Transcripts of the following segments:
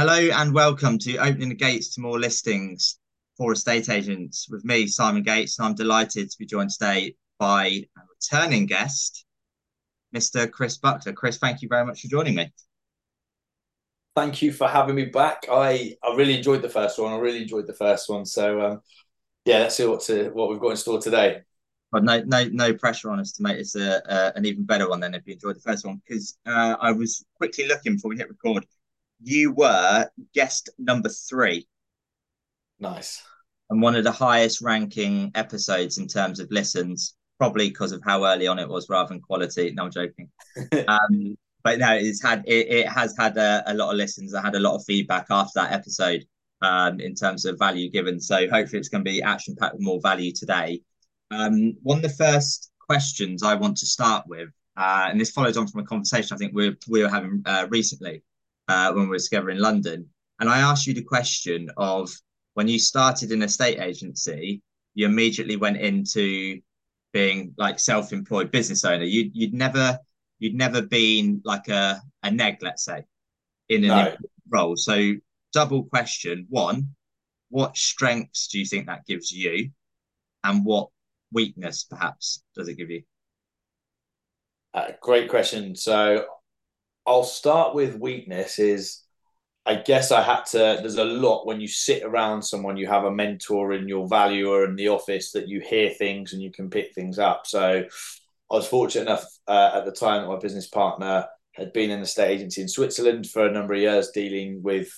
Hello and welcome to Opening the Gates to More Listings for Estate Agents with me, Simon Gates, and I'm delighted to be joined today by a returning guest, Mr. Chris Buckler. Chris, thank you very much for joining me. Thank you for having me back. I, I really enjoyed the first one. I really enjoyed the first one. So um, yeah, let's see what to, what we've got in store today. But no, no, no pressure on us to make this a, a an even better one than if you enjoyed the first one. Because uh, I was quickly looking before we hit record you were guest number three. Nice. And one of the highest ranking episodes in terms of listens, probably because of how early on it was rather than quality. No, I'm joking. um, but no, it's had it, it has had a, a, lot of listens. I had a lot of feedback after that episode um, in terms of value given. So hopefully it's going to be action packed with more value today. Um, one of the first questions I want to start with, uh, and this follows on from a conversation I think we we were having uh, recently, uh, when we were together in London. And I asked you the question of when you started an estate agency, you immediately went into being like self-employed business owner. You, you'd never you'd never been like a, a neg, let's say, in an no. role. So double question. One, what strengths do you think that gives you? And what weakness perhaps does it give you? Uh, great question. So I'll start with weakness is I guess I had to there's a lot when you sit around someone you have a mentor and your valuer in the office that you hear things and you can pick things up. So I was fortunate enough uh, at the time that my business partner had been in the state agency in Switzerland for a number of years dealing with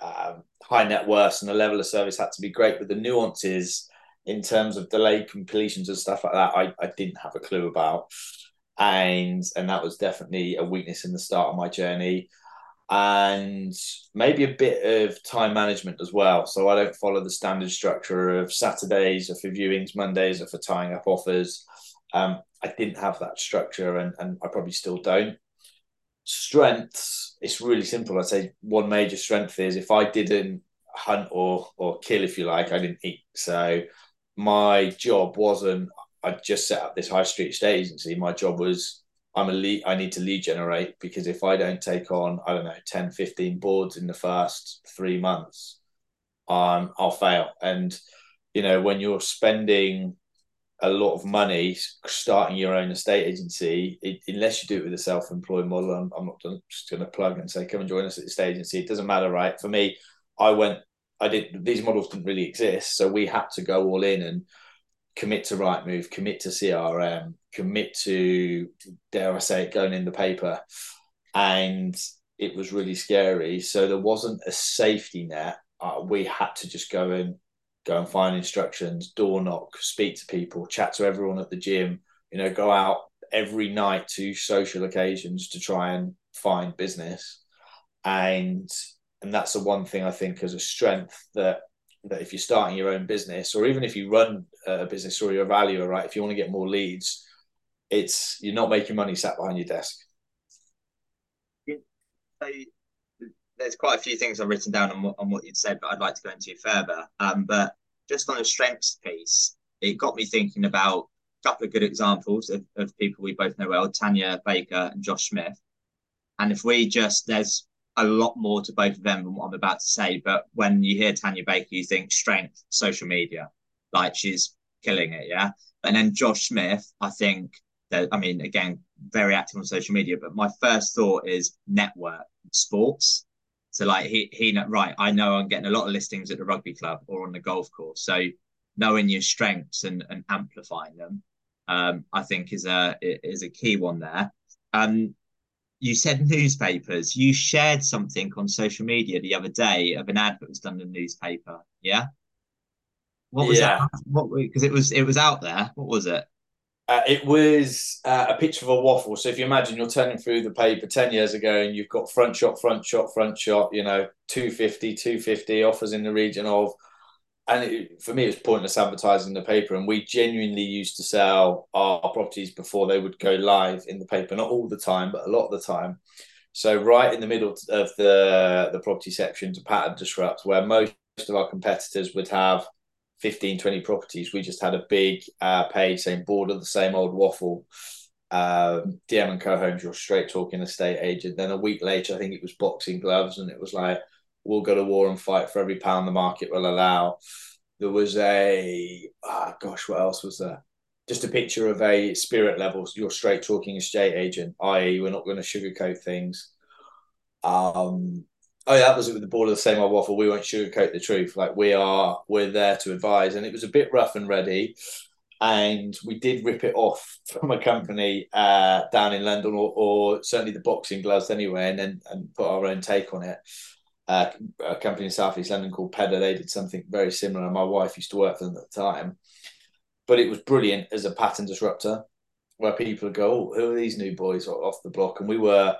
um, high net worth and the level of service had to be great, but the nuances in terms of delay completions and stuff like that, I, I didn't have a clue about and and that was definitely a weakness in the start of my journey. And maybe a bit of time management as well. So i don't follow the standard structure of saturdays or for viewings mondays or for tying up offers. Um, i didn't have that structure and, and i probably still don't. Strengths it's really simple. I'd say one major strength is if i didn't hunt or or kill if you like i didn't eat. So my job wasn't I just set up this high street estate agency. My job was I'm a lead, I need to lead generate because if I don't take on, I don't know, 10, 15 boards in the first three months, um, I'll fail. And, you know, when you're spending a lot of money starting your own estate agency, it, unless you do it with a self-employed model, I'm, I'm not just going to plug and say, come and join us at the estate agency. It doesn't matter, right? For me, I went, I did, these models didn't really exist. So we had to go all in and commit to Rightmove commit to CRM, commit to dare I say it, going in the paper, and it was really scary. So there wasn't a safety net. Uh, we had to just go and go and find instructions, door knock, speak to people, chat to everyone at the gym. You know, go out every night to social occasions to try and find business, and and that's the one thing I think as a strength that that if you're starting your own business or even if you run a business or you're a valuer, right, if you want to get more leads, it's you're not making money sat behind your desk. So there's quite a few things I've written down on what, on what you'd said, but I'd like to go into further. Um, but just on the strengths piece, it got me thinking about a couple of good examples of, of people we both know well, Tanya Baker and Josh Smith. And if we just there's a lot more to both of them than what I'm about to say. But when you hear Tanya Baker, you think strength, social media, like she's killing it, yeah. And then Josh Smith, I think that I mean, again, very active on social media. But my first thought is network sports. So like he he right, I know I'm getting a lot of listings at the rugby club or on the golf course. So knowing your strengths and, and amplifying them, um, I think is a is a key one there. Um, you said newspapers. You shared something on social media the other day of an ad that was done in a newspaper. Yeah. What was yeah. that? What because it was it was out there. What was it? Uh, it was uh, a picture of a waffle. So if you imagine you're turning through the paper 10 years ago and you've got front shot, front shot, front shot, you know, 250, 250 offers in the region of and it, for me, it's pointless advertising the paper. And we genuinely used to sell our properties before they would go live in the paper, not all the time, but a lot of the time. So right in the middle of the the property section to pattern disrupt, where most of our competitors would have 15, 20 properties, we just had a big uh, page saying board of the same old waffle. Um, DM and co homes, your straight talking estate agent. Then a week later, I think it was boxing gloves, and it was like we'll go to war and fight for every pound the market will allow. There was a oh gosh, what else was there? Just a picture of a spirit level. You're straight talking estate agent, i.e., we're not going to sugarcoat things. Um, oh yeah, that was it with the ball of the same old waffle. We won't sugarcoat the truth. Like we are, we're there to advise, and it was a bit rough and ready and we did rip it off from a company uh, down in London, or, or, certainly the boxing gloves anyway, and then and put our own take on it. Uh, a company in Southeast London called Pedder, they did something very similar. and My wife used to work for them at the time, but it was brilliant as a pattern disruptor, where people go, "Oh, who are these new boys off the block?" And we were,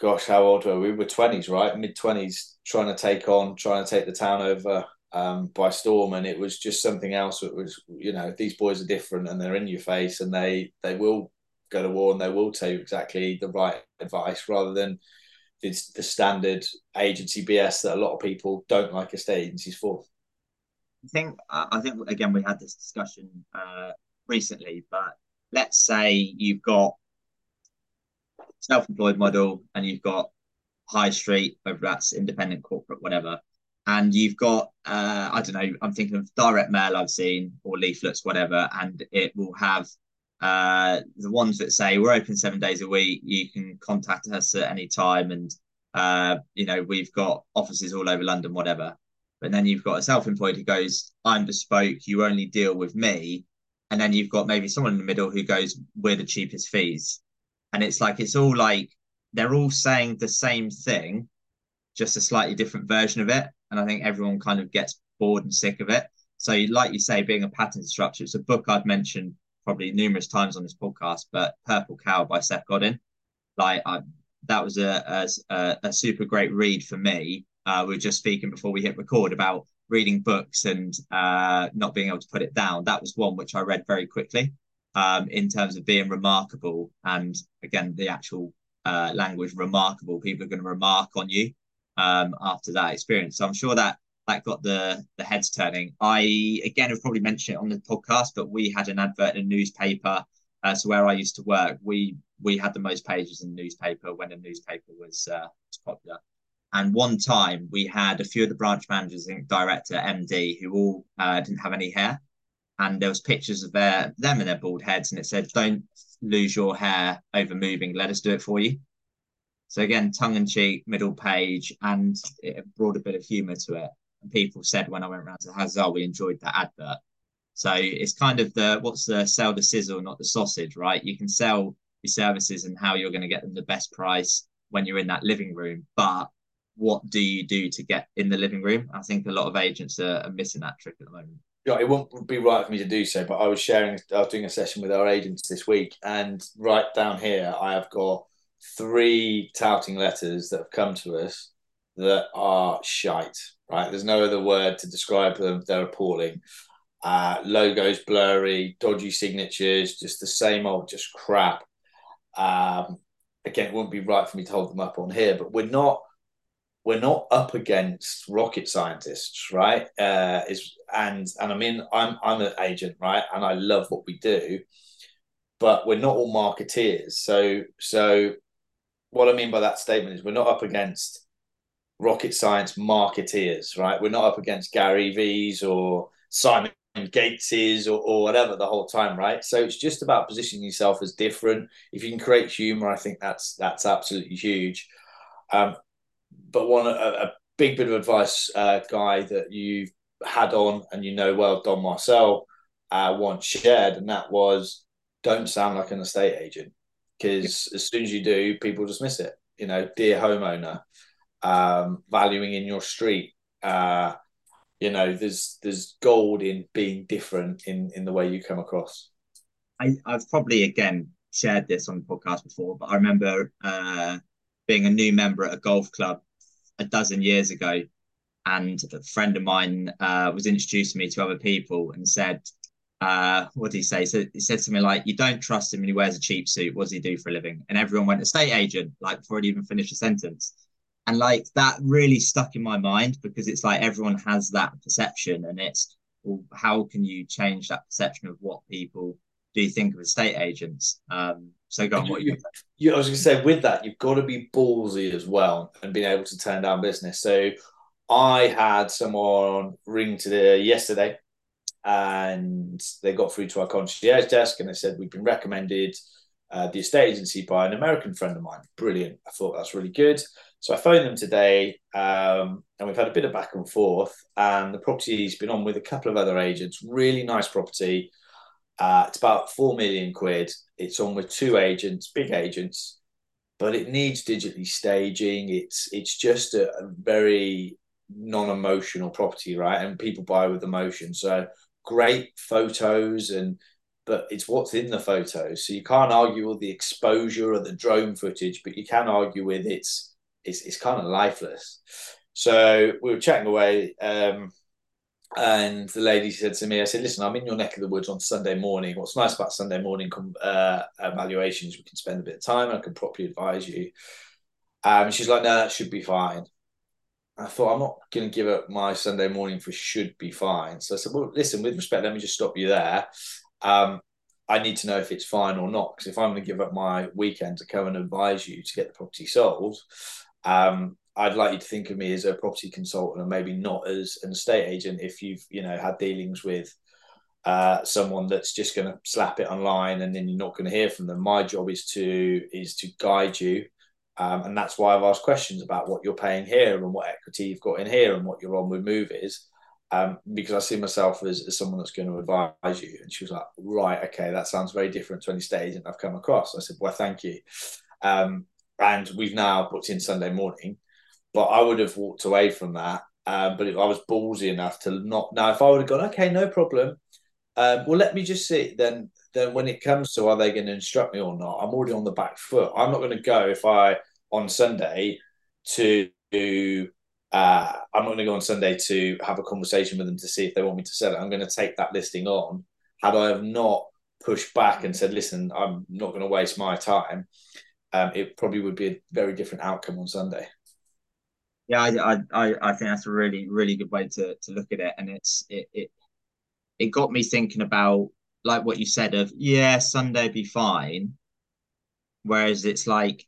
gosh, how old were we? We were twenties, right, mid twenties, trying to take on, trying to take the town over um, by storm, and it was just something else. It was, you know, these boys are different, and they're in your face, and they they will go to war, and they will tell you exactly the right advice, rather than the, the standard agency BS that a lot of people don't like estate agencies for. I think I think again we had this discussion uh, recently, but let's say you've got self-employed model and you've got high street, whether that's independent, corporate, whatever and you've got uh, I don't know, I'm thinking of direct mail I've seen or leaflets, whatever, and it will have uh, the ones that say we're open seven days a week. You can contact us at any time, and uh, you know we've got offices all over London, whatever. But then you've got a self-employed who goes, "I'm bespoke. You only deal with me," and then you've got maybe someone in the middle who goes, "We're the cheapest fees," and it's like it's all like they're all saying the same thing, just a slightly different version of it and I think everyone kind of gets bored and sick of it. So, like you say, being a pattern disruptor, it's a book I've mentioned probably numerous times on this podcast, but Purple Cow by Seth Godin. Like, I, that was a, a, a super great read for me. Uh, we were just speaking before we hit record about reading books and uh, not being able to put it down. That was one which I read very quickly um, in terms of being remarkable. And again, the actual uh, language remarkable. People are going to remark on you um, after that experience. So I'm sure that that got the the heads turning. I again have probably mentioned it on the podcast, but we had an advert in a newspaper. Uh, so where I used to work, we we had the most pages in the newspaper when the newspaper was, uh, was popular. And one time we had a few of the branch managers and director, MD, who all uh, didn't have any hair, and there was pictures of their them and their bald heads, and it said, "Don't lose your hair over moving. Let us do it for you." So again, tongue in cheek, middle page, and it brought a bit of humour to it. And people said when I went around to Hazard, we enjoyed that advert. So it's kind of the what's the sell the sizzle, not the sausage, right? You can sell your services and how you're going to get them the best price when you're in that living room, but what do you do to get in the living room? I think a lot of agents are, are missing that trick at the moment. Yeah, it won't be right for me to do so, but I was sharing, I was doing a session with our agents this week, and right down here, I have got three touting letters that have come to us that are shite, right? There's no other word to describe them. They're appalling. Uh, logos blurry, dodgy signatures, just the same old, just crap. Um, again, it wouldn't be right for me to hold them up on here, but we're not we're not up against rocket scientists, right? Uh, is and and I mean I'm I'm an agent, right? And I love what we do, but we're not all marketeers. So so what I mean by that statement is we're not up against rocket science marketeers, right? We're not up against Gary V's or Simon Gateses or, or whatever the whole time, right? So it's just about positioning yourself as different. If you can create humor, I think that's that's absolutely huge. Um, but one a, a, big bit of advice, uh, guy that you've had on and you know well, Don Marcel, uh, once shared, and that was don't sound like an estate agent because as soon as you do, people dismiss it. You know, dear homeowner, um, valuing in your street. Uh, you know, there's there's gold in being different in in the way you come across. I, I've probably again shared this on the podcast before, but I remember uh, being a new member at a golf club a dozen years ago, and a friend of mine uh, was introducing me to other people and said, uh, what did he say? So he said something like, "You don't trust him, and he wears a cheap suit. What does he do for a living?" And everyone went, "Estate agent," like before he even finished a sentence. And like that really stuck in my mind because it's like everyone has that perception, and it's well, how can you change that perception of what people do you think of estate agents? Um, so go on. What you, you, I was going to say with that, you've got to be ballsy as well and being able to turn down business. So I had someone ring to the yesterday, and they got through to our concierge desk, and they said we've been recommended uh, the estate agency by an American friend of mine. Brilliant. I thought that's really good. So I phoned them today, um, and we've had a bit of back and forth. And the property's been on with a couple of other agents. Really nice property. Uh, it's about four million quid. It's on with two agents, big agents, but it needs digitally staging. It's it's just a, a very non-emotional property, right? And people buy with emotion. So great photos and but it's what's in the photos. So you can't argue with the exposure or the drone footage, but you can argue with it's it's, it's kind of lifeless. So we were chatting away. Um, and the lady said to me, I said, listen, I'm in your neck of the woods on Sunday morning. What's nice about Sunday morning uh, evaluations, we can spend a bit of time and I can properly advise you. Um, she's like, no, that should be fine. I thought, I'm not going to give up my Sunday morning for should be fine. So I said, well, listen, with respect, let me just stop you there. Um, I need to know if it's fine or not. Because if I'm going to give up my weekend to come and advise you to get the property sold, um, I'd like you to think of me as a property consultant and maybe not as an estate agent if you've you know had dealings with uh, someone that's just going to slap it online and then you're not going to hear from them. My job is to is to guide you, um, and that's why I've asked questions about what you're paying here and what equity you've got in here and what your onward move is, um, because I see myself as, as someone that's going to advise you. And she was like, right, okay, that sounds very different to any estate agent I've come across. I said, well, thank you. Um, and we've now booked in Sunday morning but I would have walked away from that. Um, but I was ballsy enough to not. Now, if I would have gone, okay, no problem. Um, well, let me just see. Then, then when it comes to are they going to instruct me or not, I'm already on the back foot. I'm not going to go if I on Sunday to. Uh, I'm not going to go on Sunday to have a conversation with them to see if they want me to sell it. I'm going to take that listing on. Had I have not pushed back and said, "Listen, I'm not going to waste my time," um, it probably would be a very different outcome on Sunday. Yeah, I, I, I think that's a really, really good way to, to look at it. And it's it, it it got me thinking about like what you said of yeah, Sunday be fine. Whereas it's like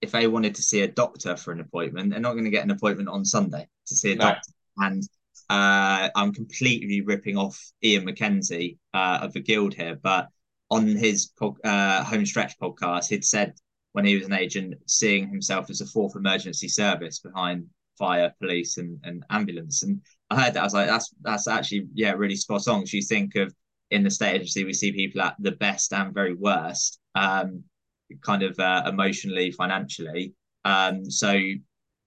if they wanted to see a doctor for an appointment, they're not going to get an appointment on Sunday to see a no. doctor. And uh, I'm completely ripping off Iain McKenzie uh, of the Guild here, but on his uh, home stretch podcast, he'd said when he was an agent, seeing himself as a fourth emergency service behind fire, police, and, and ambulance. And I heard that I was like, that's that's actually yeah really spot on. So you think of in the state agency, we see people at the best and very worst, um, kind of uh, emotionally, financially. Um, so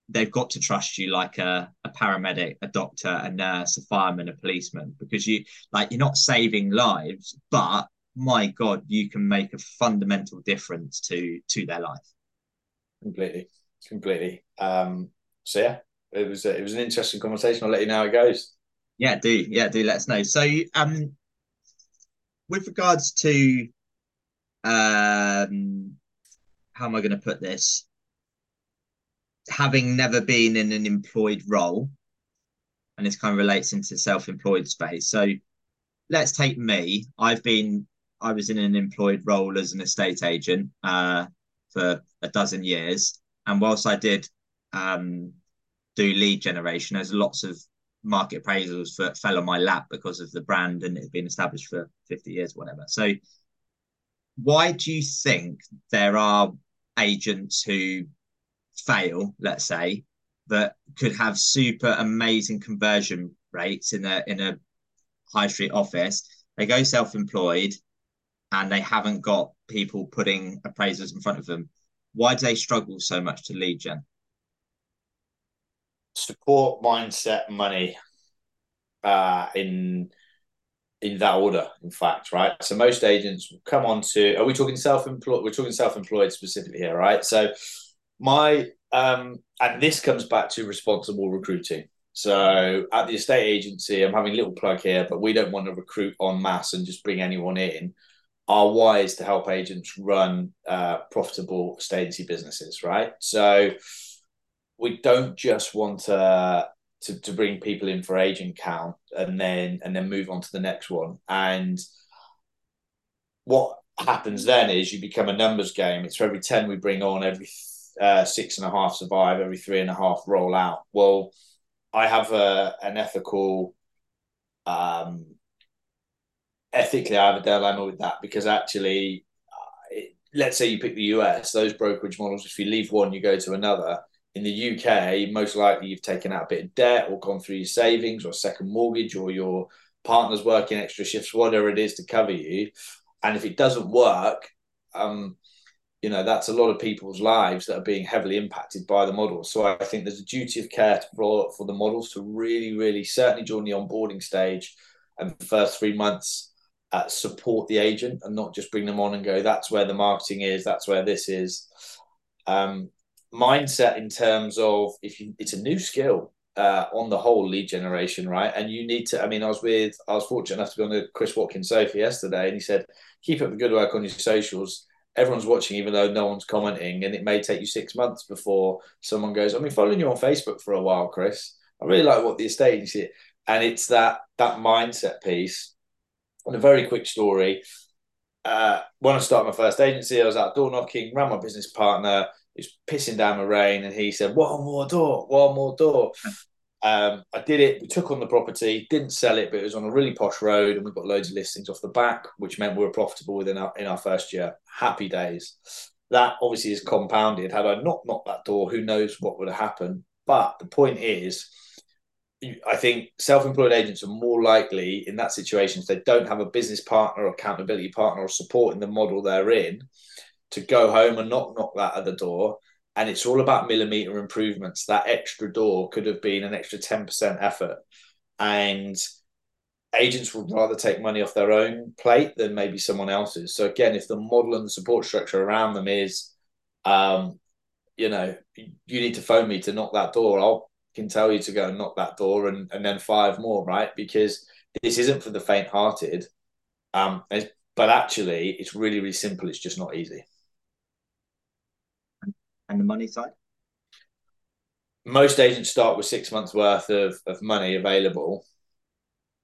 they've got to trust you like a, a paramedic, a doctor, a nurse, a fireman, a policeman, because you like you're not saving lives, but my god you can make a fundamental difference to to their life. Completely. Completely. Um so yeah it was a, it was an interesting conversation. I'll let you know how it goes. Yeah do. Yeah do. Let us know. So um with regards to um how am i going to put this? Having never been in an employed role and this kind of relates into self-employed space. So let's take me. I've been I was in an employed role as an estate agent uh, for a dozen years, and whilst I did um, do lead generation, there's lots of market appraisals that fell on my lap because of the brand and it had been established for 50 years, whatever. So, why do you think there are agents who fail, let's say, that could have super amazing conversion rates in a in a high street office? They go self-employed, and they haven't got people putting appraisers in front of them. Why do they struggle so much to lead gen? Support, mindset, money, uh, in in that order. In fact, right. So most agents come on to. Are we talking self-employed? We're talking self-employed specifically here, right? So my um, and this comes back to responsible recruiting. So at the estate agency, I'm having a little plug here, but we don't want to recruit en masse and just bring anyone in our wise to help agents run uh, profitable agency businesses, right? So we don't just want to, to to bring people in for agent count and then and then move on to the next one. And what happens then is you become a numbers game. It's for every 10 we bring on, every uh, six and a half survive, every three and a half roll out. Well, I have a, an ethical, um, ethically, I have a dilemma with that because actually, uh, let's say you pick the US, those brokerage models, if you leave one, you go to another. In the UK, most likely you've taken out a bit of debt or gone through your savings or second mortgage or your partner's working extra shifts, whatever it is to cover you. And if it doesn't work, um, you know, that's a lot of people's lives that are being heavily impacted by the models. So I think there's a duty of care for, for the models to really, really, certainly during the onboarding stage and the first three months, uh, support the agent and not just bring them on and go, that's where the marketing is, that's where this is. Um, mindset in terms of if you, it's a new skill uh, on the whole lead generation, right? And you need to. I mean, I was with, I was fortunate enough to be on the Chris Watkins sofa yesterday, and he said, keep up the good work on your socials. Everyone's watching, even though no one's commenting, and it may take you six months before someone goes. I've been following you on Facebook for a while, Chris. I really like what the estate agency, and it's that that mindset piece. And a very quick story. Uh, when I started my first agency, I was out door knocking, ran my business partner it's pissing down the rain, and he said, "One more door, one more door." Um, I did it. We took on the property, didn't sell it, but it was on a really posh road, and we got loads of listings off the back, which meant we were profitable within our in our first year. Happy days. That obviously is compounded. Had I not knocked that door, who knows what would have happened? But the point is, I think self-employed agents are more likely in that situation if they don't have a business partner, or accountability partner, or support in the model they're in to go home and not knock that at the door. And it's all about millimeter improvements. That extra door could have been an extra 10% effort. And agents would rather take money off their own plate than maybe someone else's. So again, if the model and the support structure around them is, um, you know, you need to phone me to knock that door, I'll can tell you to go and knock that door and, and then five more, right? Because this isn't for the faint hearted. Um, but actually, it's really, really simple. It's just not easy and the money side? Most agents start with six months worth of, of money available.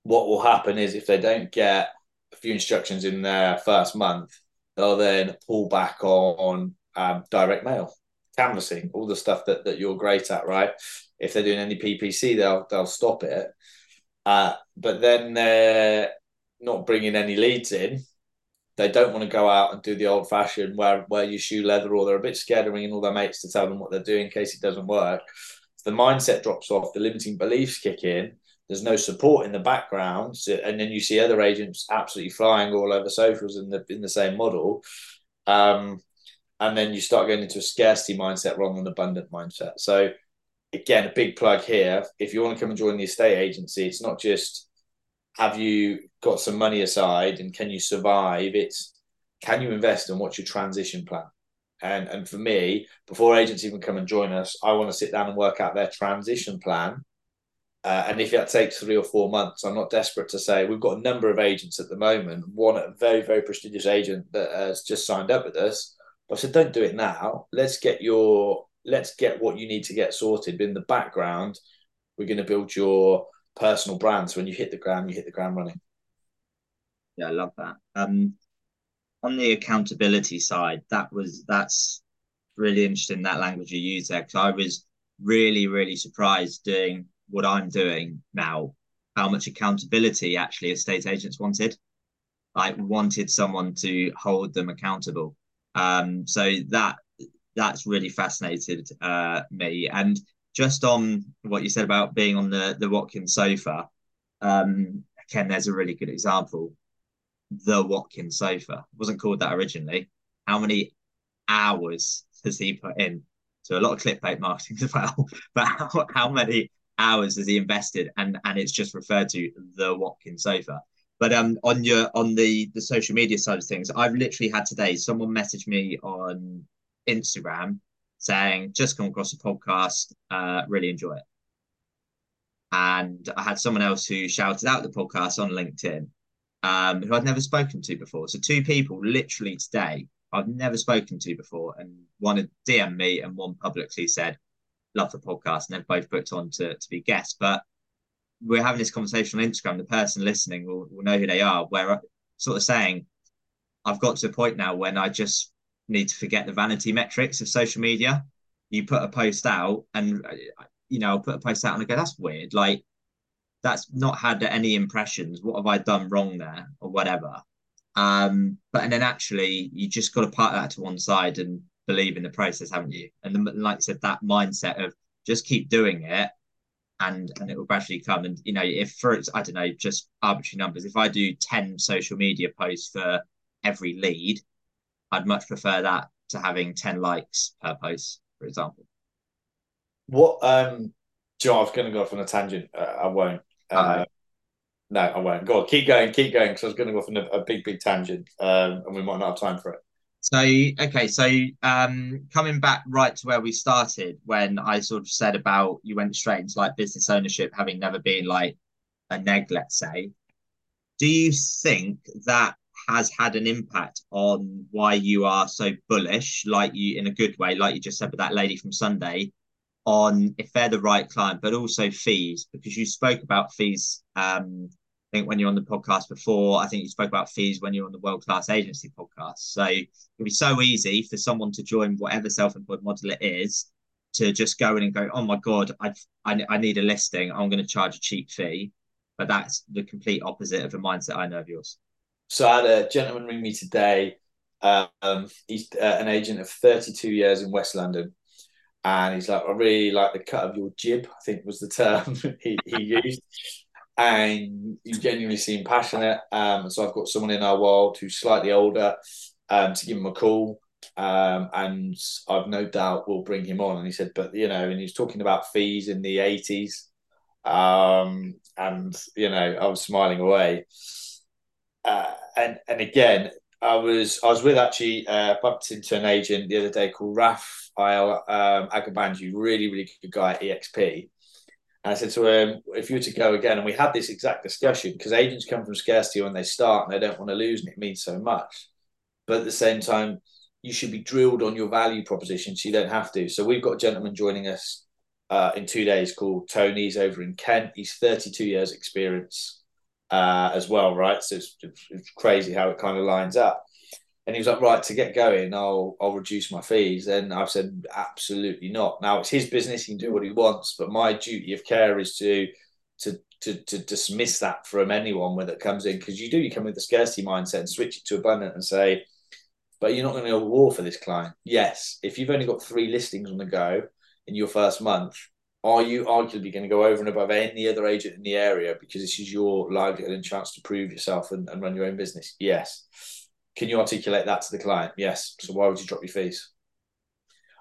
What will happen is if they don't get a few instructions in their first month, they'll then pull back on um, direct mail, canvassing, all the stuff that, that you're great at, right? If they're doing any PPC, they'll they'll stop it. Uh, but then they're not bringing any leads in they don't want to go out and do the old fashioned wear wear your shoe leather, or they're a bit scared of ringing all their mates to tell them what they're doing in case it doesn't work. So the mindset drops off, the limiting beliefs kick in. There's no support in the background, so, and then you see other agents absolutely flying all over socials in the in the same model. Um, and then you start going into a scarcity mindset rather than an abundant mindset. So again, a big plug here. If you want to come and join the estate agency, it's not just have you got some money aside and can you survive? It's can you invest and what's your transition plan? And and for me, before agents even come and join us, I want to sit down and work out their transition plan. Uh, and if that takes three or four months, I'm not desperate to say we've got a number of agents at the moment. One a very very prestigious agent that has just signed up with us. But I said, don't do it now. Let's get your let's get what you need to get sorted. But in the background, we're going to build your personal brand. So when you hit the ground, you hit the ground running. Yeah, I love that. Um, on the accountability side, that was that's really interesting that language you use there because I was really really surprised doing what I'm doing now how much accountability actually estate agents wanted like wanted someone to hold them accountable um so that that's really fascinated uh me and just on what you said about being on the the Watkins sofa, um, there's a really good example. The Watkins sofa it wasn't called that originally. How many hours has he put in? So a lot of clickbait marketing as well. But how, how many hours has he invested? And and it's just referred to the Watkins sofa. But um, on your on the the social media side of things, I've literally had today someone message me on Instagram saying, just come across a podcast, uh, really enjoy it. And I had someone else who shouted out the podcast on LinkedIn, um, who I'd never spoken to before. So two people literally today I've never spoken to before, and one had DM me and one publicly said, "Love the podcast," and they've both booked on to to be guests. But we're having this conversation on Instagram. The person listening will, will know who they are. Where sort of saying, I've got to the point now when I just need to forget the vanity metrics of social media. You put a post out, and you know, I'll put a post out and I go, "That's weird." Like, that's not had any impressions. What have I done wrong there, or whatever? Um, but and then actually, you just got to part that to one side and believe in the process, haven't you? And then, like I said, that mindset of just keep doing it, and and it will gradually come. And you know, if for I don't know, just arbitrary numbers, if I do ten social media posts for every lead, I'd much prefer that to having 10 likes per post, for example. What um Joe, I was going to go off on a tangent. Uh, I won't. Uh, no, I won't. Go on, keep going, keep going, because I was going to go off on a, a big, big tangent, um, and we might not have time for it. So, okay, so um, coming back right to where we started, when I sort of said about you went straight into like business ownership, having never been like a neg, let's say. Do you think that has had an impact on why you are so bullish, like you in a good way, like you just said with that lady from Sunday, on if they're the right client, but also fees, because you spoke about fees. Um, I think when you're on the podcast before, I think you spoke about fees when you're on the world class agency podcast. So it'd be so easy for someone to join whatever self employed model it is to just go in and go, oh my god, I I, I need a listing. I'm going to charge a cheap fee, but that's the complete opposite of the mindset I know of yours. So I had a gentleman ring me today. Um, he's uh, an agent of 32 years in West London. And he's like, I really like the cut of your jib, I think was the term he, he used. And you genuinely seem passionate. Um, so I've got someone in our world who's slightly older um, to give him a call. Um, and I've no doubt we'll bring him on. And he said, but you know, and he's talking about fees in the 80s. Um, and you know, I was smiling away uh, and and again, I was I was with actually uh, bumped into an agent the other day called Raf um, Agabanji, really really good guy at EXP. And I said to him, if you were to go again, and we had this exact discussion because agents come from scarcity when they start and they don't want to lose, and it means so much. But at the same time, you should be drilled on your value proposition so you don't have to. So we've got a gentleman joining us uh, in two days called Tony. He's over in Kent. He's 32 years experience uh, as well, right? So it's, it's, crazy how it kind of lines up. And he was like, right, to get going, I'll I'll reduce my fees. And I've said, absolutely not. Now it's his business; he can do what he wants. But my duty of care is to to to, to dismiss that from anyone when it comes in because you do you come with the scarcity mindset and switch it to abundant and say, but you're not going to go war for this client. Yes, if you've only got three listings on the go in your first month, are you arguably going to go over and above any other agent in the area because this is your livelihood and chance to prove yourself and, and run your own business? Yes. Can you articulate that to the client? Yes. So why would you drop your fees?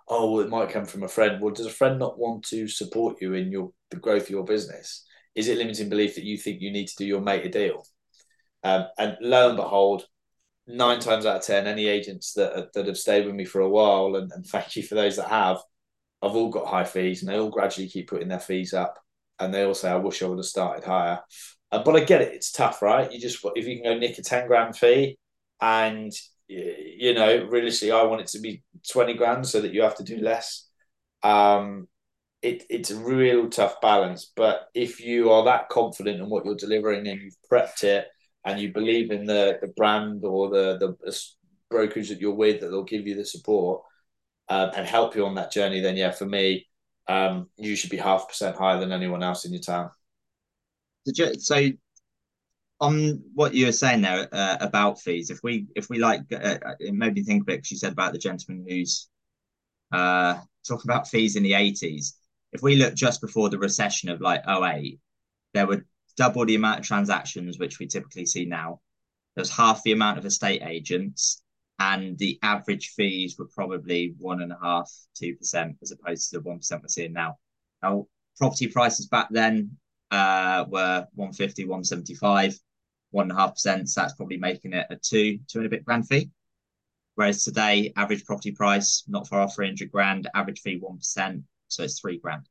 Oh, well, it might come from a friend. Well, does a friend not want to support you in your the growth of your business? Is it limiting belief that you think you need to do your mate a deal? Um, and lo and behold, nine times out of ten, any agents that that have stayed with me for a while, and, and thank you for those that have, I've all got high fees and they all gradually keep putting their fees up. And they all say, I wish I would have started higher. Uh, but I get it, it's tough, right? You just, if you can go nick a 10 grand fee and, you know, realistically, I want it to be 20 grand so that you have to do less. Um, it, it's a real tough balance. But if you are that confident in what you're delivering and you've prepped it and you believe in the, the brand or the, the brokers that you're with that they'll give you the support, uh, and help you on that journey, then yeah, for me, um, you should be half percent higher than anyone else in your town. So, on what you were saying there uh, about fees, if we if we like, uh, it made me think a bit. because you said about the gentleman who's uh, talking about fees in the eighties. If we look just before the recession of like 08, there were double the amount of transactions which we typically see now. There's half the amount of estate agents and the average fees were probably one and a half, two percent, as opposed to the one percent we're seeing now. Now, property prices back then uh, were 150, 175, one and a half percent. So that's probably making it a two, two and a bit grand fee. Whereas today, average property price not far off 300 grand, average fee 1%, so it's three grand.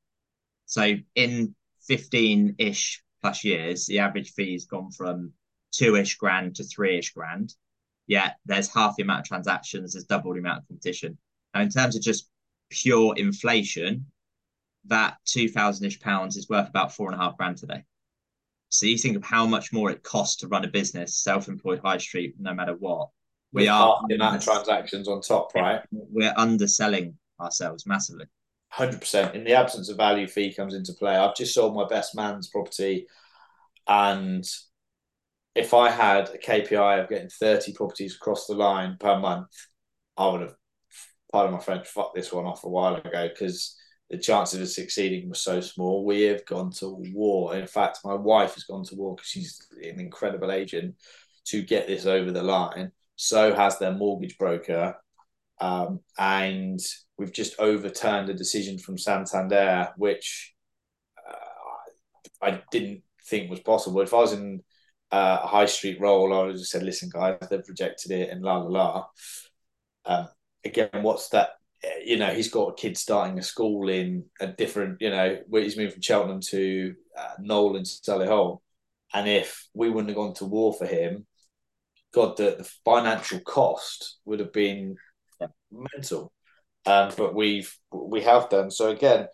So in 15 ish plus years, the average fee has gone from two ish grand to three ish grand yet there's half the amount of transactions, there's double the amount of competition. Now, in terms of just pure inflation, that 2,000 ish pounds is worth about four and a half grand today. So you think of how much more it costs to run a business, self employed high street, no matter what. we are in that transactions on top, right? We're underselling ourselves massively. Hundred percent. In the absence of value, fee comes into play. I've just sold my best man's property, and if I had a KPI of getting thirty properties across the line per month, I would have, pardon my French, fucked this one off a while ago because the chances of succeeding were so small. We have gone to war. In fact, my wife has gone to war because she's an incredible agent to get this over the line. So has their mortgage broker. Um, and we've just overturned a decision from Santander, which uh, I didn't think was possible. If I was in uh, a high street role, I would have just said, listen, guys, they've rejected it and la la la. Um, again, what's that? You know, he's got a kid starting a school in a different, you know, where he's moved from Cheltenham to uh, Knowle and Solihull. And if we wouldn't have gone to war for him, God, the, the financial cost would have been yeah. mental. Um, but we've we have done so again.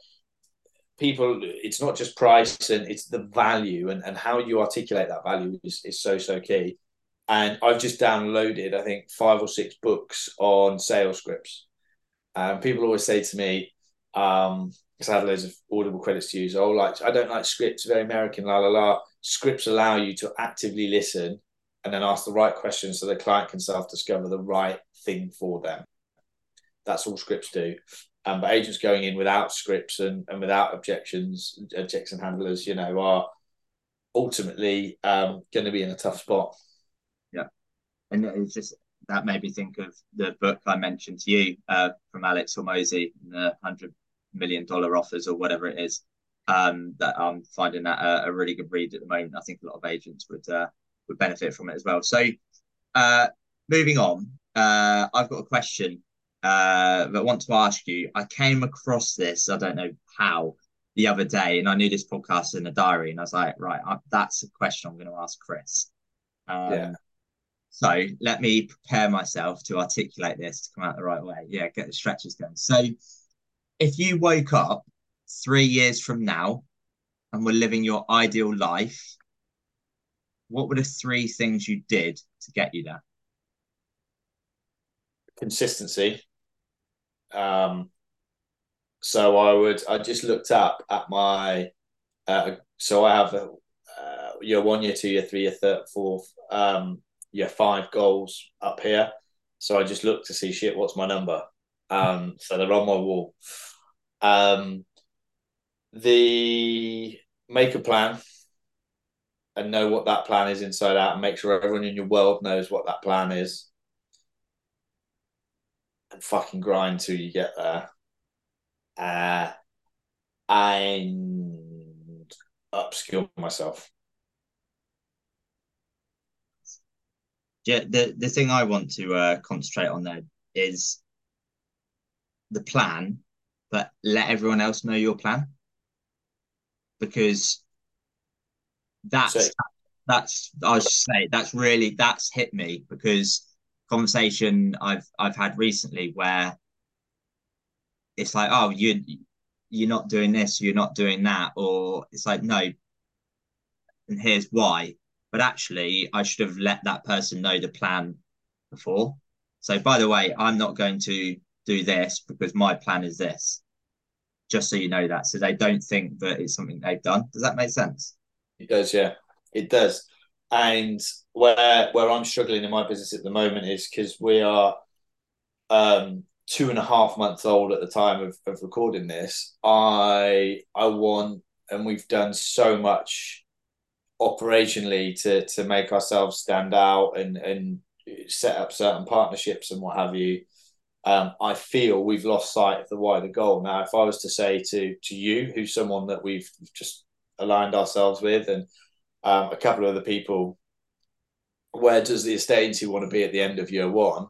People, it's not just price and it's the value and, and how you articulate that value is, is so so key. And I've just downloaded, I think, five or six books on sales scripts. And um, people always say to me, um, because I have loads of audible credits to use. Oh, like I don't like scripts, very American, la la la. Scripts allow you to actively listen and then ask the right questions so the client can self-discover the right thing for them. That's all scripts do. Um, but agents going in without scripts and, and without objections, objection handlers, you know, are ultimately um, going to be in a tough spot. Yeah, and it's just that made me think of the book I mentioned to you uh, from Alex Hormozi, the hundred million dollar offers or whatever it is. Um, that I'm finding that a, a, really good read at the moment. I think a lot of agents would uh, would benefit from it as well. So, uh, moving on, uh, I've got a question uh, that I want to ask you. I came across this, I don't know how, the other day, and I knew this podcast in the diary, and I was like, right, I, that's a question I'm going to ask Chris. Um, yeah. So let me prepare myself to articulate this to come out the right way. Yeah, get the stretches going. So, if you woke up three years from now and were living your ideal life, what were the three things you did to get you there? Consistency. Um, so I would, I just looked up at my, uh, so I have a, uh, year one, year two, year three, year third, fourth, um, year five goals up here. So I just looked to see shit, what's my number? Um, so they're on my wall. Um, the make a plan and know what that plan is inside out and make sure everyone in your world knows what that plan is and fucking grind till you get there uh, and upskill myself the, the thing i want to uh, concentrate on there is the plan but let everyone else know your plan. Because that's so, that's I was just say that's really that's hit me because conversation I've I've had recently where it's like oh you you're not doing this you're not doing that or it's like no. And here's why but actually I should have let that person know the plan before. So by the way I'm not going to do this because my plan is this just so you know that. So they don't think that it's something they've done. Does that make sense? It does, yeah, it does. And where where I'm struggling in my business at the moment is because we are um, two and a half months old at the time of, of recording this. I I want, and we've done so much operationally to to make ourselves stand out and and set up certain partnerships and what have you. Um, I feel we've lost sight of the wider goal. Now, if I was to say to to you, who's someone that we've just aligned ourselves with, and um, a couple of the people. Where does the estate agency want to be at the end of year one?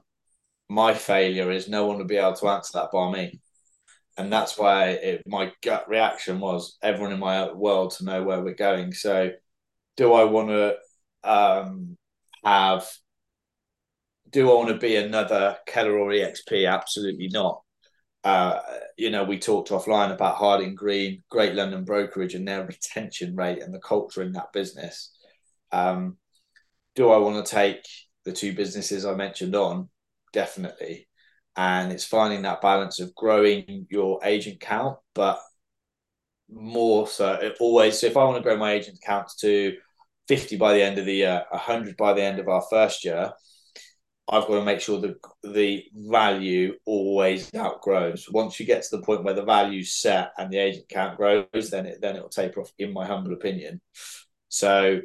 My failure is no one will be able to answer that by me, and that's why it, my gut reaction was everyone in my world to know where we're going. So, do I want to um, have? Do I want to be another Keller or EXP? Absolutely not uh, you know, we talked offline about Harding Green, Great London Brokerage, and their retention rate and the culture in that business. Um, do I want to take the two businesses I mentioned on, definitely. And it's finding that balance of growing your agent count, but more so it always. So if I want to grow my agent count to 50 by the end of the year, 100 by the end of our first year, I've got to make sure that the value always outgrows. Once you get to the point where the value's set and the agent count grows, then it then it'll taper off, in my humble opinion. So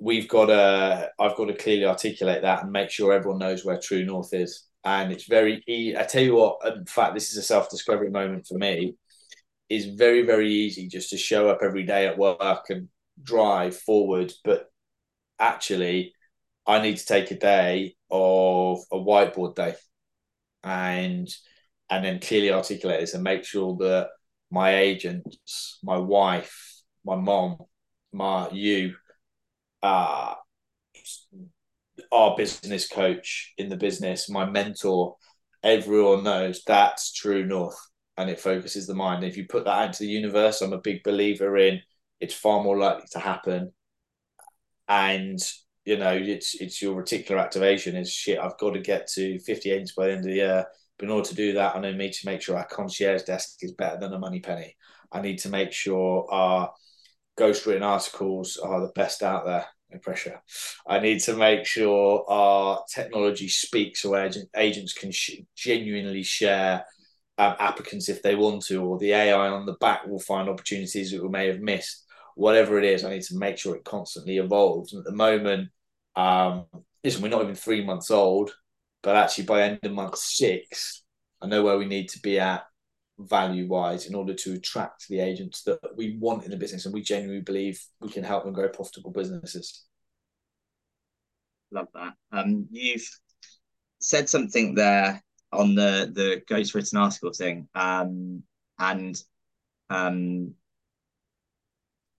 we've got to I've got to clearly articulate that and make sure everyone knows where true north is. And it's very easy. I tell you what, in fact, this is a self-discovery moment for me. Is very, very easy just to show up every day at work and drive forward, but actually I need to take a day of a whiteboard day and and then clearly articulate this and make sure that my agents, my wife, my mom, my you, uh, our business coach in the business, my mentor, everyone knows that's true north and it focuses the mind. If you put that out into the universe, I'm a big believer in it's far more likely to happen. And you know, it's it's your reticular activation is shit. I've got to get to 50 agents by the end of the year. But in order to do that, I need to make sure our concierge desk is better than a Moneypenny. I need to make sure our ghostwritten articles are the best out there. No pressure. I need to make sure our technology speaks so agent, agents can sh- genuinely share um, applicants if they want to, or the AI on the back will find opportunities that we may have missed whatever it is, I need to make sure it constantly evolves. And at the moment, um, listen, we're not even three months old, but actually by end of month six, I know where we need to be at value wise in order to attract the agents that we want in the business and we genuinely believe we can help them grow profitable businesses. Love that. Um, you've said something there on the the ghost written article thing, um, and um,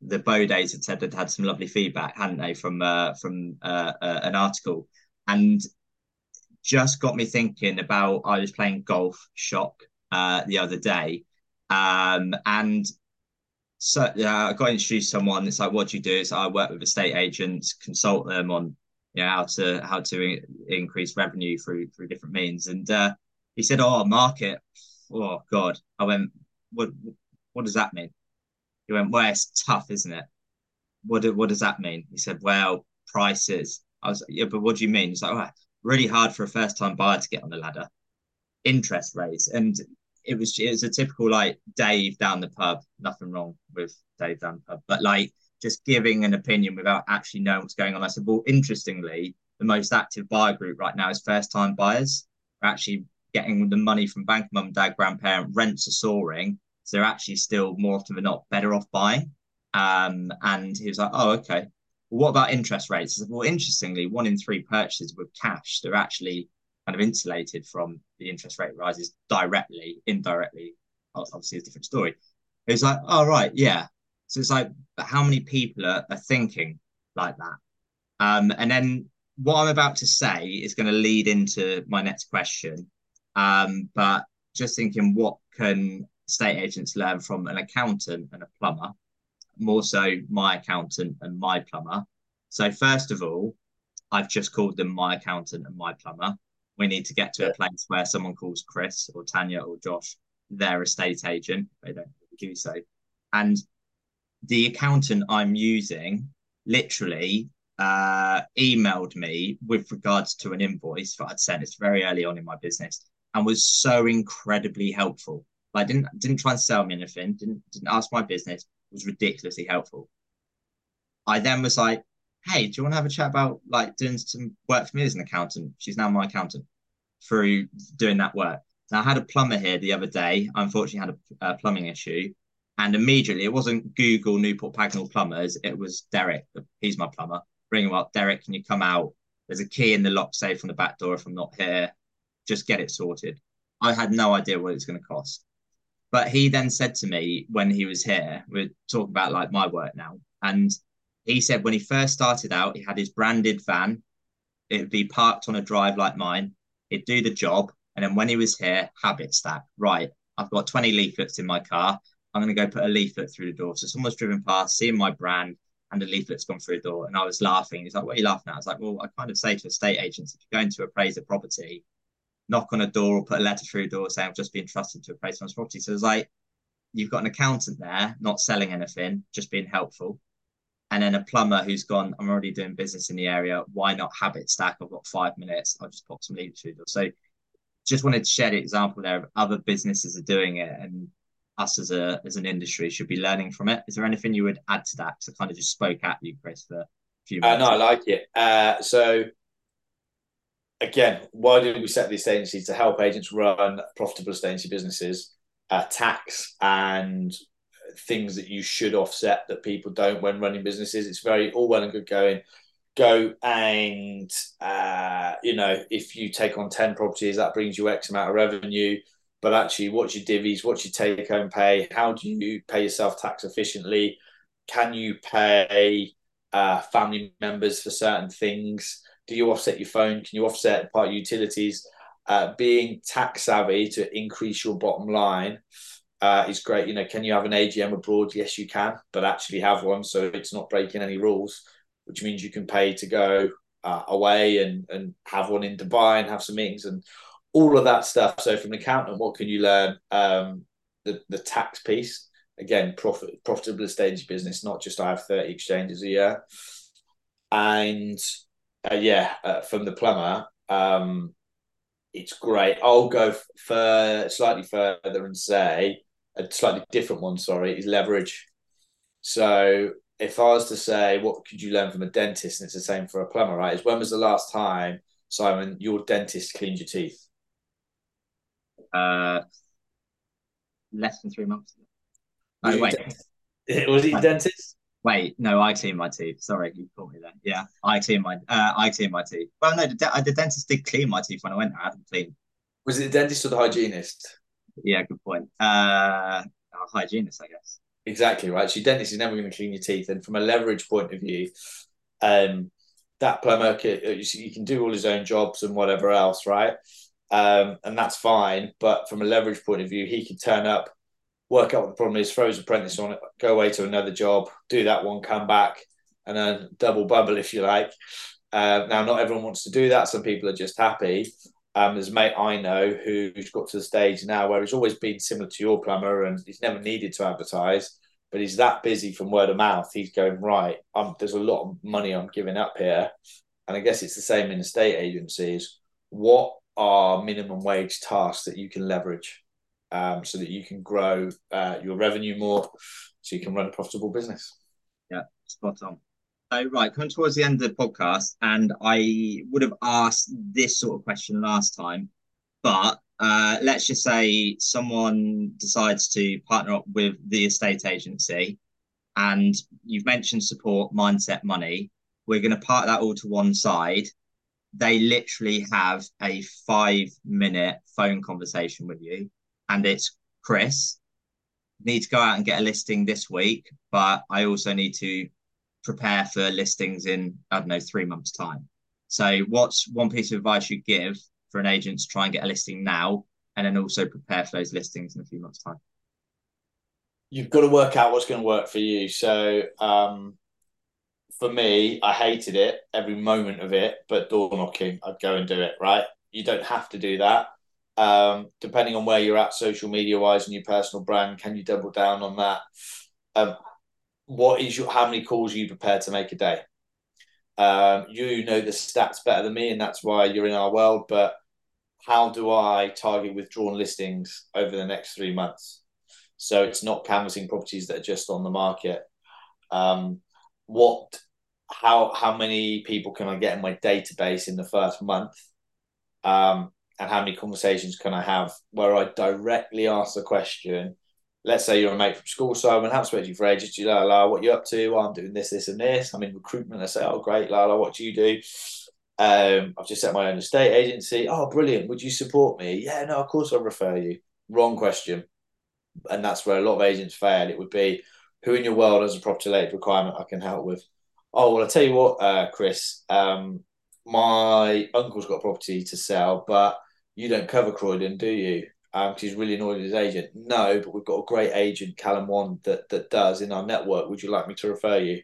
the Baudet had said they'd had some lovely feedback, hadn't they, from uh, from uh, uh, an article, and just got me thinking about. I was playing golf shock uh, the other day, um, and so uh, I got introduced to someone. It's like, what do you do? It's I work with estate agents, consult them on you know how to how to increase revenue through through different means. And uh, he said, "Oh, market. Oh God." I went, "What? What does that mean?" He went, well, it's tough, isn't it? What, do, what does that mean? He said, well, prices. I was yeah, but what do you mean? He's like, oh, really hard for a first time buyer to get on the ladder. Interest rates. And it was it was a typical like Dave down the pub. Nothing wrong with Dave down the pub, but like just giving an opinion without actually knowing what's going on. I said, well, interestingly, the most active buyer group right now is first time buyers. Are actually getting the money from bank, mum, dad, grandparent. Rents are soaring, so they're actually still more often than not better off buying. Um, and he was like, oh, okay. Well, what about interest rates? Said, well, interestingly, one in three purchases with cash, they're actually kind of insulated from the interest rate rises directly, indirectly. Obviously, a different story. It's like, oh, right, yeah. So it's like, but how many people are, are thinking like that? Um, and then what I'm about to say is going to lead into my next question. Um, but just thinking, what can estate agents learn from an accountant and a plumber, more so my accountant and my plumber. So, first of all, I've just called them my accountant and my plumber. We need to get to yeah. a place where someone calls Chris or Tanya or Josh their estate agent. They don't do so. And the accountant I'm using literally uh, emailed me with regards to an invoice that I'd sent. It's very early on in my business and was so incredibly helpful. Like didn't didn't try and sell me anything. Didn't didn't ask my business. Was ridiculously helpful. I then was like, "Hey, do you want to have a chat about like doing some work for me as an accountant?" She's now my accountant through doing that work. Now I had a plumber here the other day. I unfortunately had a, a plumbing issue, and immediately it wasn't Google Newport Pagnell plumbers. It was Derek. He's my plumber. Bring him up. Derek, can you come out? There's a key in the lock safe on the back door. If I'm not here, just get it sorted. I had no idea what it was going to cost. But he then said to me when he was here, we're talking about like my work now, and he said when he first started out, he had his branded van. It'd be parked on a drive like mine. It'd do the job, and then when he was here, habit stack. Right, I've got 20 leaflets in my car. I'm going to go put a leaflet through the door. So someone's driven past, seeing my brand, and a leaflet's gone through the door. And I was laughing. He's like, What are you laughing at? I was like, Well, I kind of say to estate agents, if you're going to appraise a property, knock on a door or put a letter through a door saying, I've just been trusted to appraise someone's property. So it's like, you've got an accountant there, not selling anything, just being helpful. And then a plumber who's gone, I'm already doing business in the area. Why not habit stack? I've got five minutes. I'll just pop some leads through. So just wanted to share the example there of other businesses are doing it and us as a as an industry should be learning from it. Is there anything you would add to that? Because I kind of just spoke at you, Chris, for a few minutes. Uh, no, I like it. Uh, so again, why did we set this agency to help agents run profitable agency businesses? Uh, tax and things that you should offset that people don't when running businesses. It's very all well and good going go and uh, you know if you take on 10 properties that brings you x amount of revenue but actually what's your divvies what's your take home pay how do you pay yourself tax efficiently can you pay uh, family members for certain things do you offset your phone? Can you offset part utilities? Uh, being tax savvy to increase your bottom line uh, is great. You know can you have an agm abroad? Yes you can but actually have one so it's not breaking any rules which means you can pay to go uh, away and and have one in Dubai and have some meetings and all of that stuff. So from an accountant, what can you learn? Um, the the tax piece. Again, profit profitable stage business, not just I have thirty exchanges a year, and uh, yeah, uh, from the plumber. Um, it's great. I'll go for slightly further and say a slightly different one. Sorry, is leverage. So if I was to say what could you learn from a dentist, and it's the same for a plumber, right? Is when was the last time, Simon, your dentist cleaned your teeth? Uh, less than three months. Oh, wait. was he dentist? Wait, no, I cleaned my teeth. Sorry, you caught me there. Yeah, I cleaned my uh, I cleaned my teeth. Well, no, the, de- the dentist did clean my teeth when I went there. I had them cleaned. Was it the dentist or the hygienist? Yeah, good point. Uh, hygienist, I guess. Exactly right. So dentist is never going to clean your teeth, and from a leverage point of view, um, that plumber you can do all his own jobs and whatever else, right? Um, and that's fine. But from a leverage point of view, he can turn up, work out what the problem is, throw his apprentice on it, go away to another job, do that one, come back, and then double bubble if you like. Uh, now, not everyone wants to do that. Some people are just happy. Um, there's a mate I know who's got to the stage now where he's always been similar to your plumber and he's never needed to advertise, but he's that busy from word of mouth. He's going, right, um, there's a lot of money I'm giving up here. And I guess it's the same in estate agencies. What are minimum wage tasks that you can leverage um, so that you can grow uh, your revenue more so you can run a profitable business? Yeah, spot on. So, right, coming towards the end of the podcast, and I would have asked this sort of question last time, but uh, let's just say someone decides to partner up with the estate agency, and you've mentioned support, mindset, money. We're going to park that all to one side. They literally have a five minute phone conversation with you, and it's Chris. Need to go out and get a listing this week, but I also need to prepare for listings in, I don't know, three months' time. So, what's one piece of advice you give for an agent to try and get a listing now and then also prepare for those listings in a few months' time? You've got to work out what's going to work for you. So, um, for me, I hated it every moment of it, but door knocking, I'd go and do it, right? You don't have to do that. Um, depending on where you're at social media wise and your personal brand, can you double down on that? Um, what is your how many calls are you prepared to make a day? Um, you know the stats better than me, and that's why you're in our world. But how do I target withdrawn listings over the next three months? So it's not canvassing properties that are just on the market. Um, what, how, how many people can I get in my database in the first month? Um, and how many conversations can I have where I directly ask the question, let's say you're a mate from school, so I haven't spoken to you for ages. You la la, what you up to? Well, I'm doing this, this, and this. I'm in recruitment. I say, oh, great, la la, what do you do? Um, I've just set my own estate agency. Oh, brilliant. Would you support me? Yeah, no, of course I'll refer you. Wrong question. And that's where a lot of agents fail. It would be who in your world has a property related requirement I can help with? Oh, well, I'll tell you what, uh, Chris, um, my uncle's got property to sell, but you don't cover Croydon, do you? um, he's really annoyed at his agent. No, but we've got a great agent, Callum One, that that does in our network. Would you like me to refer you?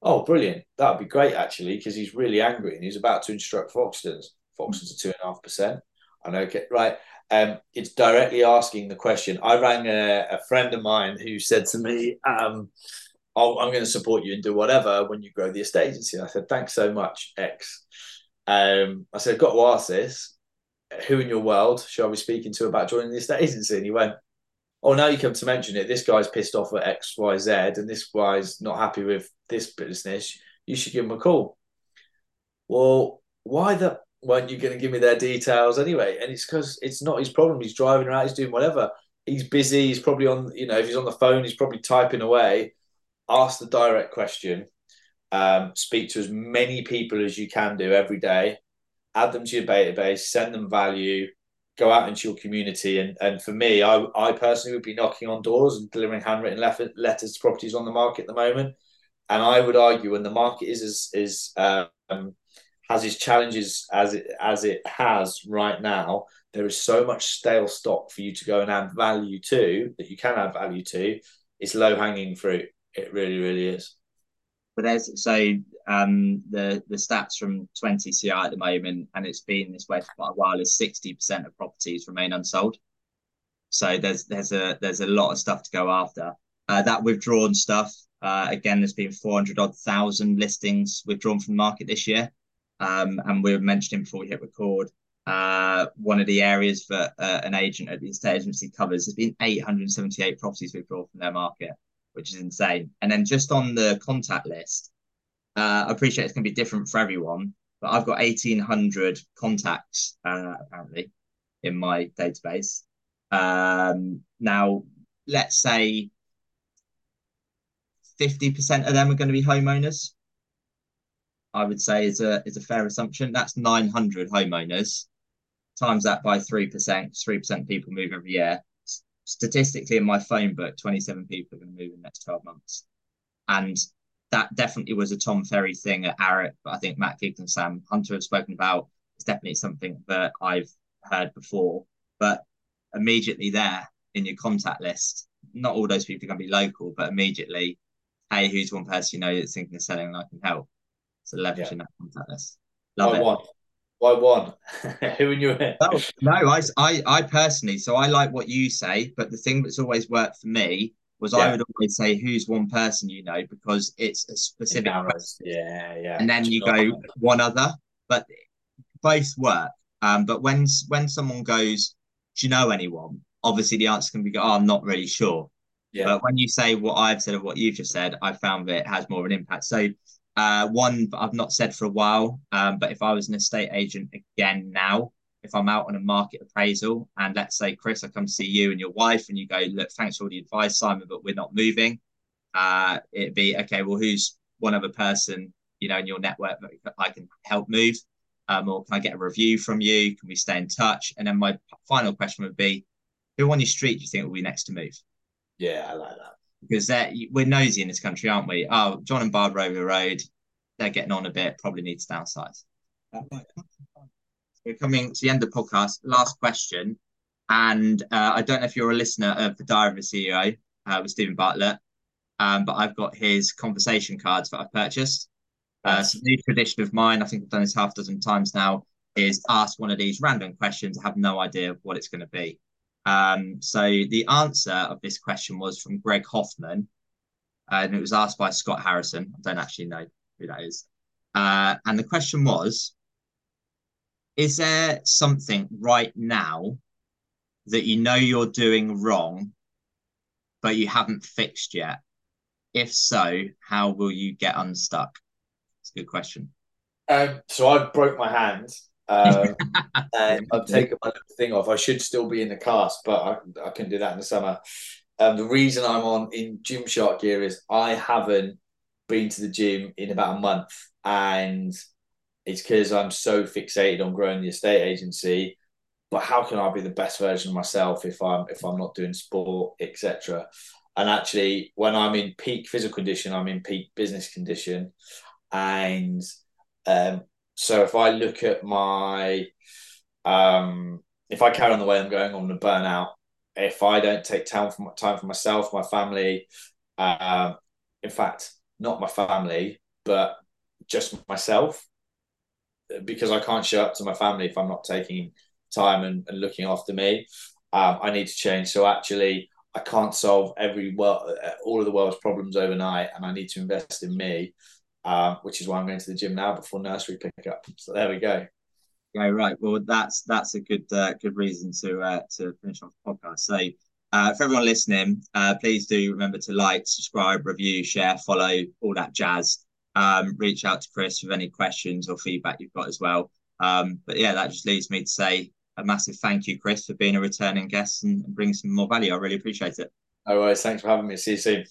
Oh, brilliant! That would be great actually, because he's really angry and he's about to instruct Foxtons. Foxtons are two and a half percent. I know. Right. Um, it's directly asking the question. I rang a, a friend of mine who said to me, um, oh, "I'm going to support you and do whatever when you grow the estate agency." I said, "Thanks so much, X." Um, I said, "I've got to ask this. Who in your world shall I be speaking to about joining the estate agency?" And he went, "Oh, now you come to mention it. This guy's pissed off at X, Y, Z, and this guy's not happy with this business. You should give him a call." Well, why the weren't you going to give me their details anyway? And it's because it's not his problem. He's driving around, he's doing whatever. He's busy. He's probably on, you know, if he's on the phone, he's probably typing away. Ask the direct question. Um, speak to as many people as you can do every day. Add them to your database. Send them value. Go out into your community. And and for me, I I personally would be knocking on doors and delivering handwritten letters to properties on the market at the moment. And I would argue when the market is is, is um, has its challenges as it as it has right now, there is so much stale stock for you to go and add value to that you can add value to. It's low hanging fruit. It really, really is. But there's so um, the the stats from TwentyCi at the moment, and it's been this way for quite a while. Is 60 percent of properties remain unsold. So there's there's a there's a lot of stuff to go after. Uh, that withdrawn stuff. Uh, again, there's been 400 odd thousand listings withdrawn from the market this year. Um, and we were mentioning before we hit record, uh, one of the areas that uh, an agent at the estate agency covers has been 878 properties withdrawn from their market, which is insane. And then just on the contact list, uh, I appreciate it's going to be different for everyone, but I've got 1,800 contacts uh, apparently in my database. Um, now, let's say 50% of them are going to be homeowners. I would say is a is a fair assumption. That's 900 homeowners. Times that by three percent. Three percent people move every year. Statistically, in my phone book, 27 people are going to move in the next 12 months, and that definitely was a Tom Ferry thing at Arup. But I think Matt Giggs and Sam Hunter have spoken about. It's definitely something that I've heard before. But immediately there in your contact list, not all those people are going to be local, but immediately, hey, who's one person you know that's thinking of selling and I can help? So leveraging yeah. that contact list. Love it. Why one? Who in your head? No, no, I, I, I personally, so I like what you say, but the thing that's always worked for me was yeah. I would always say, "Who's one person you know?" because it's a specific person. Yeah, yeah. And then you go one other, but both work. Um, but when when someone goes, "Do you know anyone?" Obviously, the answer can be, "Oh, I'm not really sure." Yeah. But when you say what I've said or what you've just said, I found that it has more of an impact. So uh, one I've not said for a while, um, but if I was an estate agent again now, if I'm out on a market appraisal and let's say, Chris, I come see you and your wife and you go, look, thanks for all the advice, Simon, but we're not moving. Uh, it'd be, okay, well, who's one other person, you know, in your network that I can help move? Um, or can I get a review from you? Can we stay in touch? And then my final question would be, who on your street do you think will be next to move? Yeah, I like that because that we're nosy in this country, aren't we? Oh, John and Barbara over the road, they're getting on a bit, probably needs to downsize. We're coming to the end of the podcast. Last question. And uh, I don't know if you're a listener of the Diary of a CEO uh, with Steven Bartlett, um, but I've got his conversation cards that I've purchased. Uh, so new tradition of mine, I think I've done this half a dozen times now, is ask one of these random questions. I have no idea what it's going to be. Um, so the answer of this question was from Greg Hoffman, and it was asked by Scott Harrison. I don't actually know who that is. Uh, and the question was Is there something right now that you know you're doing wrong, but you haven't fixed yet? If so, how will you get unstuck? It's a good question. Um, so I broke my hand um, and I've taken my little thing off. I should still be in the cast, but I, I can do that in the summer. Um, the reason I'm on in Gymshark gear is I haven't been to the gym in about a month, and it's because I'm so fixated on growing the estate agency. But how can I be the best version of myself if I'm if I'm not doing sport, etc. And actually, when I'm in peak physical condition, I'm in peak business condition, and um, so if I look at my, um, if I carry on the way I'm going, I'm going to burn out. If I don't take time for time for myself, my family, uh, in fact, not my family, but just myself because I can't show up to my family if I'm not taking time and, and looking after me. Um, I need to change. So actually, I can't solve every well all of the world's problems overnight, and I need to invest in me, um, which is why I'm going to the gym now before nursery pickup. So there we go. Yeah, right. Well, that's that's a good uh, good reason to uh, to finish off the podcast. So, uh, for everyone listening, uh, please do remember to like, subscribe, review, share, follow, all that jazz. Um, reach out to Chris with any questions or feedback you've got as well. Um, but yeah, that just leads me to say a massive thank you, Chris, for being a returning guest and bringing some more value. I really appreciate it. No worries. Thanks for having me. See you soon.